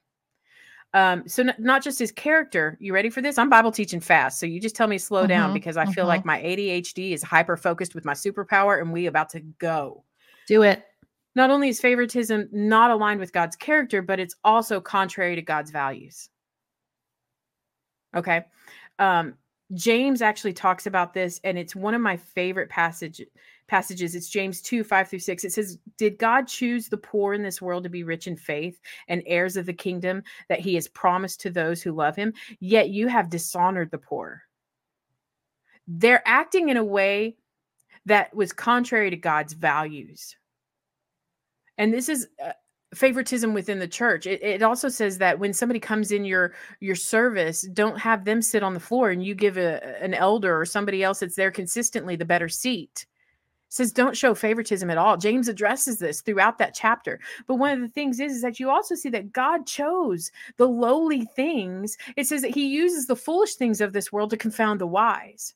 Um, so n- not just his character. You ready for this? I'm Bible teaching fast, so you just tell me slow down Mhm, because I feel mhm. like my ADHD is hyper focused with my superpower, and we about to go. Do it. Not only is favoritism not aligned with God's character, but it's also contrary to God's values. Okay. Um, James actually talks about this, and it's one of my favorite passage passages. It's James 2, 5 through 6. It says, Did God choose the poor in this world to be rich in faith and heirs of the kingdom that he has promised to those who love him? Yet you have dishonored the poor. They're acting in a way that was contrary to God's values. And this is uh, favoritism within the church. It, it also says that when somebody comes in your your service, don't have them sit on the floor and you give a, an elder or somebody else that's there consistently the better seat. Says don't show favoritism at all. James addresses this throughout that chapter. But one of the things is, is that you also see that God chose the lowly things. It says that he uses the foolish things of this world to confound the wise.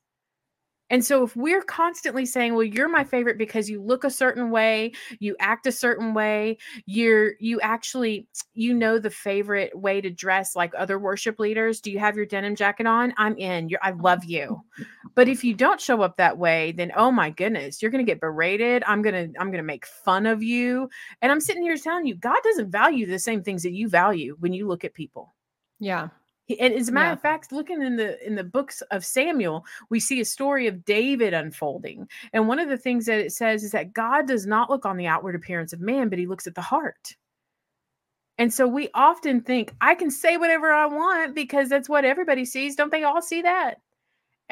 And so if we're constantly saying, well, you're my favorite because you look a certain way, you act a certain way, you're you actually you know the favorite way to dress like other worship leaders. Do you have your denim jacket on? I'm in. You're I love you. But if you don't show up that way, then oh my goodness, you're gonna get berated. I'm gonna I'm gonna make fun of you. And I'm sitting here telling you, God doesn't value the same things that you value when you look at people. Yeah. And as a matter Yeah. of fact, looking in the in the books of Samuel, we see a story of David unfolding. And one of the things that it says is that God does not look on the outward appearance of man, but he looks at the heart. And so we often think, I can say whatever I want because that's what everybody sees. Don't they all see that?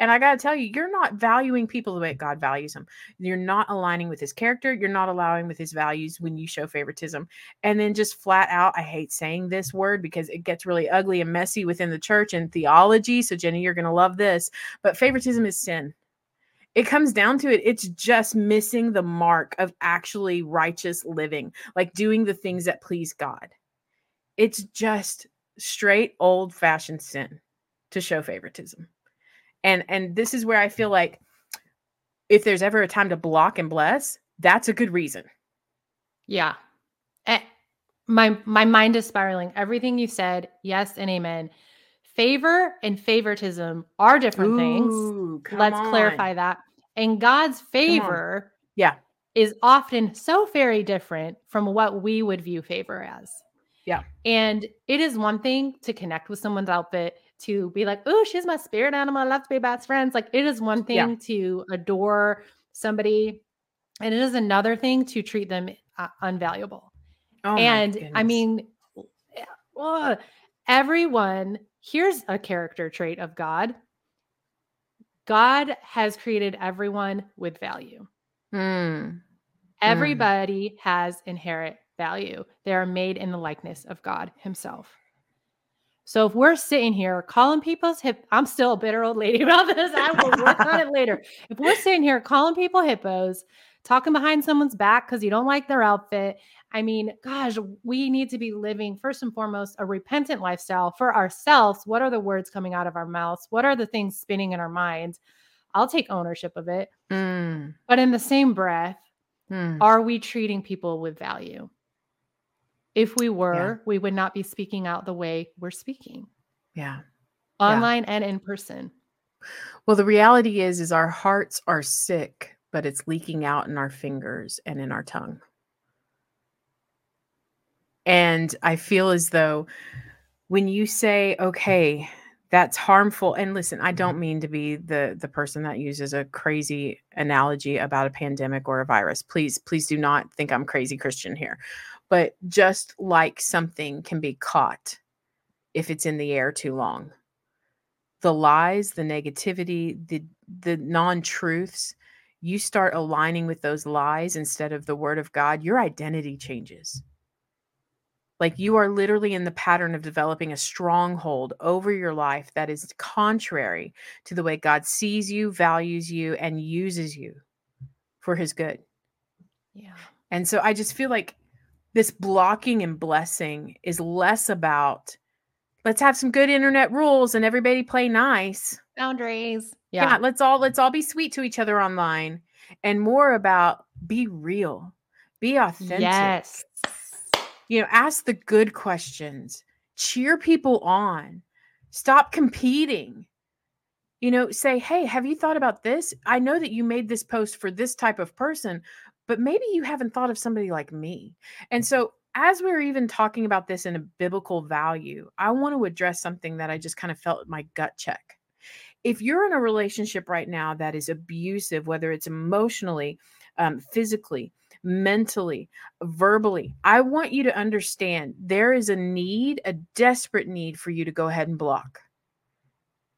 And I got to tell you, you're not valuing people the way God values them. You're not aligning with his character. You're not allowing with his values when you show favoritism. And then just flat out, I hate saying this word because it gets really ugly and messy within the church and theology. So, Jenny, you're going to love this. But favoritism is sin. It comes down to it. It's just missing the mark of actually righteous living, like doing the things that please God. It's just straight old fashioned sin to show favoritism and and this is where i feel like if there's ever a time to block and bless that's a good reason Yeah. Eh, my my mind is spiraling. Everything you said, yes and amen. Favor and favoritism are different things. Ooh, come Let's on. clarify that. And God's favor Yeah. is often so very different from what we would view favor as. Yeah. And it is one thing to connect with someone's outfit, to be like, oh, she's my spirit animal. I love to be best friends. Like it is one thing Yeah. to adore somebody, and it is another thing to treat them uh, unvaluable. oh and I mean, yeah, ugh, everyone, here's a character trait of God God has created everyone with value. Mm, Everybody has inherent value. They are made in the likeness of God Himself. So if we're sitting here calling people's hip, I'm still a bitter old lady *laughs* about this. I will work on it later. If we're *laughs* sitting here calling people hippos, talking behind someone's back because you don't like their outfit, I mean, gosh, we need to be living first and foremost a repentant lifestyle for ourselves. What are the words coming out of our mouths? What are the things spinning in our minds? I'll take ownership of it. mm, But in the same breath, mm. are we treating people with value? If we were, we would not be speaking out the way we're speaking. Yeah. Online and in person. well the reality is is our hearts are sick but it's leaking out in our fingers and in our tongue. And i feel as though when you say okay that's harmful and listen i don't mean to be the the person that uses a crazy analogy about a pandemic or a virus. Please please do not think i'm crazy christian here but just like something can be caught if it's in the air too long the lies the negativity the the non-truths you start aligning with those lies instead of the word of god your identity changes Like you are literally in the pattern of developing a stronghold over your life that is contrary to the way God sees you, values you, and uses you for his good. Yeah. And so I just feel like this blocking and blessing is less about let's have some good internet rules and everybody play nice. Boundaries. Yeah. Yeah. let's all let's all be sweet to each other online and more about be real. Be authentic. Yes. You know, ask the good questions. Cheer people on. Stop competing. You know, say, "Hey, have you thought about this? I know that you made this post for this type of person, but maybe you haven't thought of somebody like me." And so as we're even talking about this in a biblical value, I want to address something that I just kind of felt my gut check. If you're in a relationship right now that is abusive, whether it's emotionally, um, physically, mentally, verbally, I want you to understand there is a need, a desperate need for you to go ahead and block.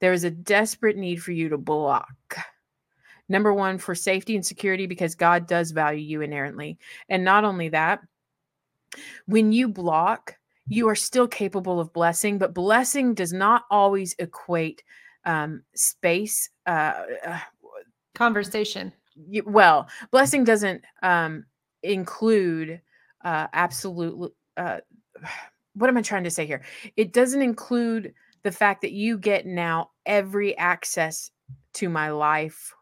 There is a desperate need for you to block. Number one, for safety and security, because God does value you inherently. And not only that, when you block, you are still capable of blessing, but blessing does not always equate um, space. Uh, uh, Conversation. well, blessing doesn't um, include uh, absolute. Uh, *sighs* what am I trying to say here? It doesn't include the fact that you get now every access to my life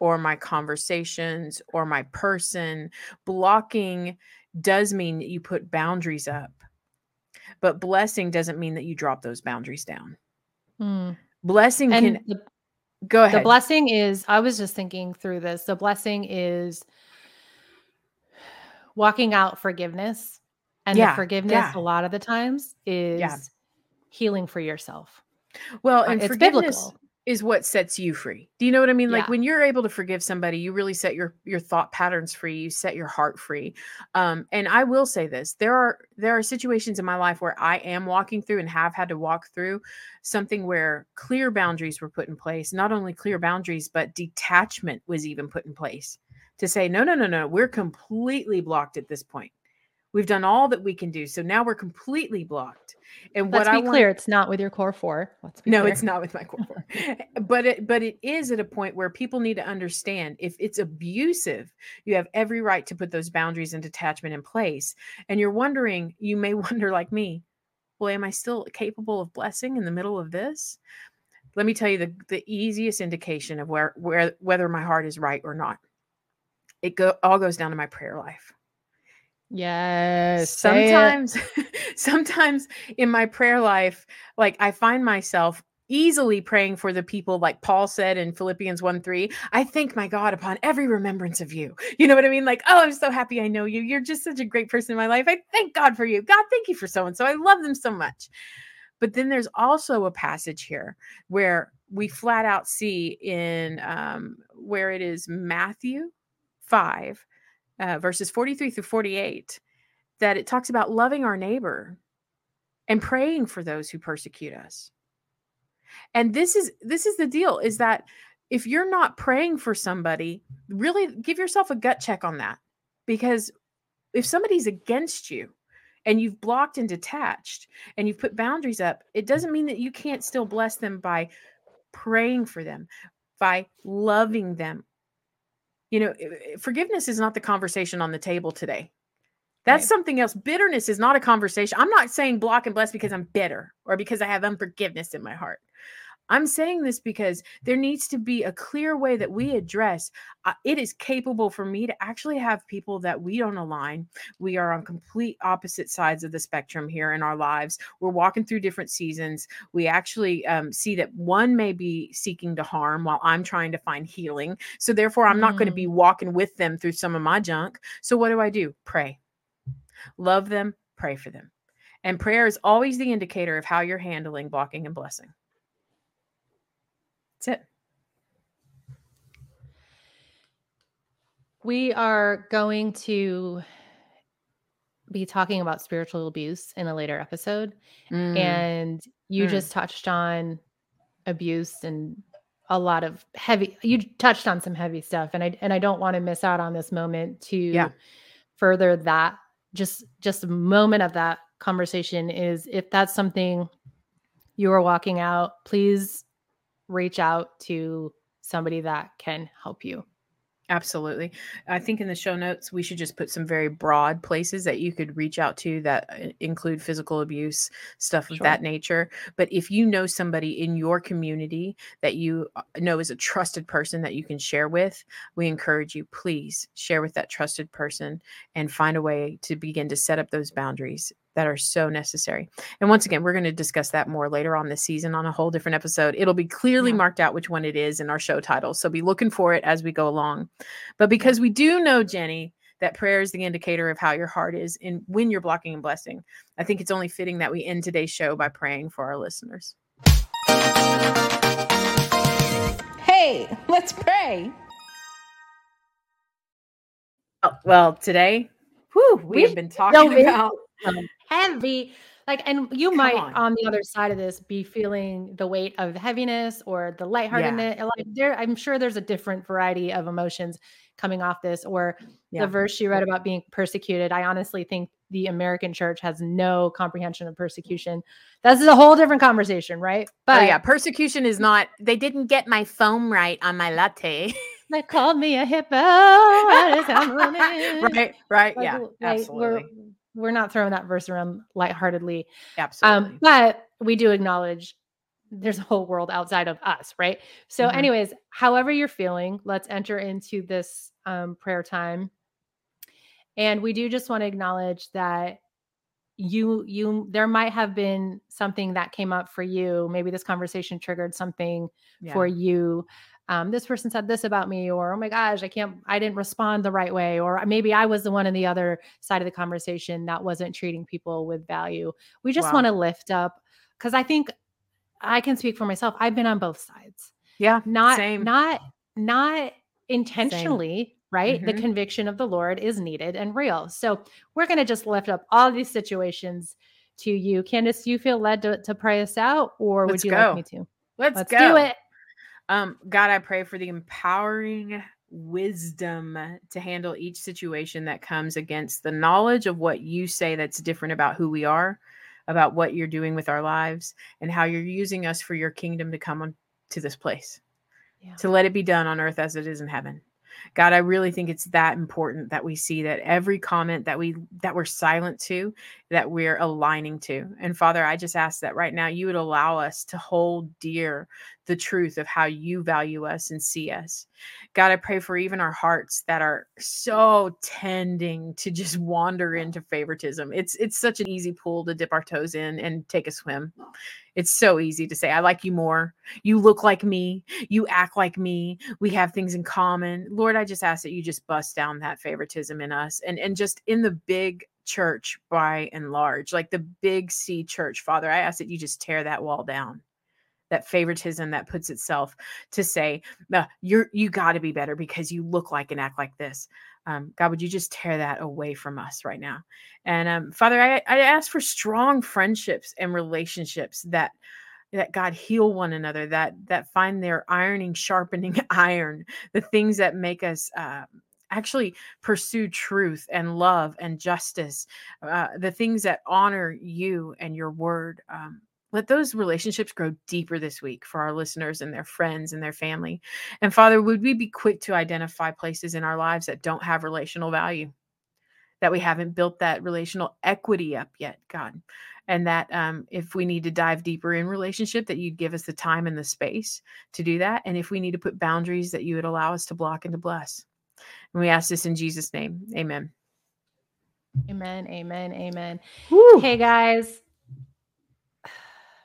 or my conversations or my person. Blocking does mean that you put boundaries up, but blessing doesn't mean that you drop those boundaries down. Mm. Blessing And can the, go ahead. the blessing is, I was just thinking through this. The blessing is walking out forgiveness. And Yeah, the forgiveness, yeah. a lot of the times, is healing for yourself. well, Uh, and it's forgiveness biblical. Is what sets you free. Do you know what I mean? Like when you're able to forgive somebody, you really set your your thought patterns free. You set your heart free. Um, and I will say this: there are there are situations in my life where I am walking through and have had to walk through something where clear boundaries were put in place. Not only clear boundaries, but detachment was even put in place to say, no, no, no, no, we're completely blocked at this point. We've done all that we can do, so now we're completely blocked. And Let's what be I want clear, it's not with your core four. Let's be no, clear. it's not with my core four. *laughs* *laughs* but it but it is at a point where people need to understand if it's abusive, you have every right to put those boundaries and detachment in place. And you're wondering, you may *laughs* wonder like me, well, am I still capable of blessing in the middle of this? Let me tell you the, the easiest indication of where where whether my heart is right or not. It go all goes down to my prayer life Yes. sometimes *laughs* sometimes in my prayer life like i find myself easily praying for the people like paul said in philippians 1 3 i thank my god upon every remembrance of you. You know what i mean? Like oh i'm so happy i know you. You're just such a great person in my life. I thank god for you. God thank you for so and so. I love them so much. But then there's also a passage here where we flat out see in um, where it is matthew 5 uh, verses 43 through 48 that it talks about loving our neighbor and praying for those who persecute us. And this is this is the deal is that if you're not praying for somebody really give yourself a gut check on that because if somebody's against you and you've blocked and detached and you've put boundaries up it doesn't mean that you can't still bless them by praying for them by loving them you know i- forgiveness is not the conversation on the table today. That's Right. something else. Bitterness is not a conversation. I'm not saying block and bless because i'm bitter or because i have unforgiveness in my heart i'm saying this because there needs to be a clear way that we address uh, it is capable for me to actually have people that we don't align. We are on complete opposite sides of the spectrum here in our lives. We're walking through different seasons. We actually um, see that one may be seeking to harm while i'm trying to find healing. So therefore i'm not going to be walking with them through some of my junk. So what do i do? Pray. Love them pray for them. And prayer is always the indicator of how you're handling blocking and blessing that's it We are going to be talking about spiritual abuse in a later episode. Mm, And you Mm. just touched on abuse and a lot of heavy you touched on some heavy stuff and I and I don't want to miss out on this moment to Yeah. further that just just a moment of that conversation is if that's something you are walking out, please reach out to somebody that can help you. Absolutely. I think in the show notes, we should just put some very broad places that you could reach out to that uh, include physical abuse, stuff of Sure. that nature. But if you know somebody in your community that you uh, know is a trusted person that you can share with, we encourage you, please share with that trusted person and find a way to begin to set up those boundaries that are so necessary. And once again, we're going to discuss that more later on this season on a whole different episode. It'll be clearly Yeah. marked out which one it is in our show title. So be looking for it as we go along. But because we do know, Jenny, that prayer is the indicator of how your heart is and when you're blocking and blessing, I think it's only fitting that we end today's show by praying for our listeners. Hey, let's pray. Oh, well, today Whew, we have been talking about some heavy like and you Come might on. on. the other side of this be feeling the weight of heaviness or the lightheartedness like there i'm sure there's a different variety of emotions coming off this or Yeah. the verse she read about being persecuted i honestly think the american church has no comprehension of persecution this is a whole different conversation right oh yeah, persecution is not. They didn't get my foam right on my latte. *laughs* they called me a hippo what is happening? right, right, Like, yeah, like, absolutely, we're, we're not throwing that verse around lightheartedly absolutely. Um, but we do acknowledge there's a whole world outside of us, right? So, Mhm. anyways, however you're feeling, let's enter into this um, prayer time. And we do just want to acknowledge that you you there might have been something that came up for you maybe this conversation triggered something yeah. for you um, this person said this about me or oh my gosh i can't i didn't respond the right way or maybe i was the one on the other side of the conversation that wasn't treating people with value we just Wow. want to lift up because i think i can speak for myself i've been on both sides yeah, not Same. not not intentionally right the Mhm. conviction of the lord is needed and real so we're going to just lift up all these situations to you candace do you feel led to, to pray us out or Let's would you go. like me to let's, let's go. do it Um, God, I pray for the empowering wisdom to handle each situation that comes against the knowledge of what you say that's different about who we are, about what you're doing with our lives, and how you're using us for your kingdom to come on to this place, Yeah. to let it be done on earth as it is in heaven. God, I really think it's that important that we see that every comment that we that we're silent to, that we're aligning to. And Father, I just ask that right now you would allow us to hold dear the truth of how you value us and see us. God, I pray for even our hearts that are so tending to just wander into favoritism. It's it's such an easy pool to dip our toes in and take a swim. It's so easy to say, I like you more. You look like me. You act like me. We have things in common. Lord, I just ask that you just bust down that favoritism in us and, and just in the big church by and large, like the big C church, Father, I ask that you just tear that wall down. That favoritism that puts itself to say, "No, you're you got to be better because you look like and act like this. Um, God, would you just tear that away from us right now? And um, Father, I, I ask for strong friendships and relationships that that God heal one another, that that find their ironing, sharpening *laughs* iron, the things that make us uh, actually pursue truth and love and justice, uh, the things that honor you and your word. Um, let those relationships grow deeper this week for our listeners and their friends and their family. And Father, would we be quick to identify places in our lives that don't have relational value? that we haven't built that relational equity up yet, God. And that um, if we need to dive deeper in relationship, that you'd give us the time and the space to do that. And if we need to put boundaries, that you would allow us to block and to bless. And we ask this in Jesus' name. Amen. Amen. Amen. Amen. Woo. Hey guys.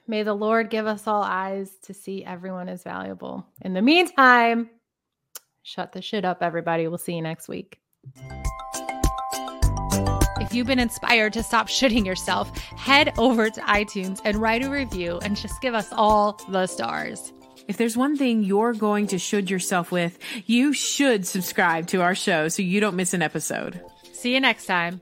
May the Lord give us all eyes to see everyone as valuable. In the meantime, shut the should up, everybody. We'll see you next week. If you've been inspired to stop shoulding yourself, head over to iTunes and write a review and just give us all the stars. If there's one thing you're going to should yourself with, you should subscribe to our show so you don't miss an episode. See you next time.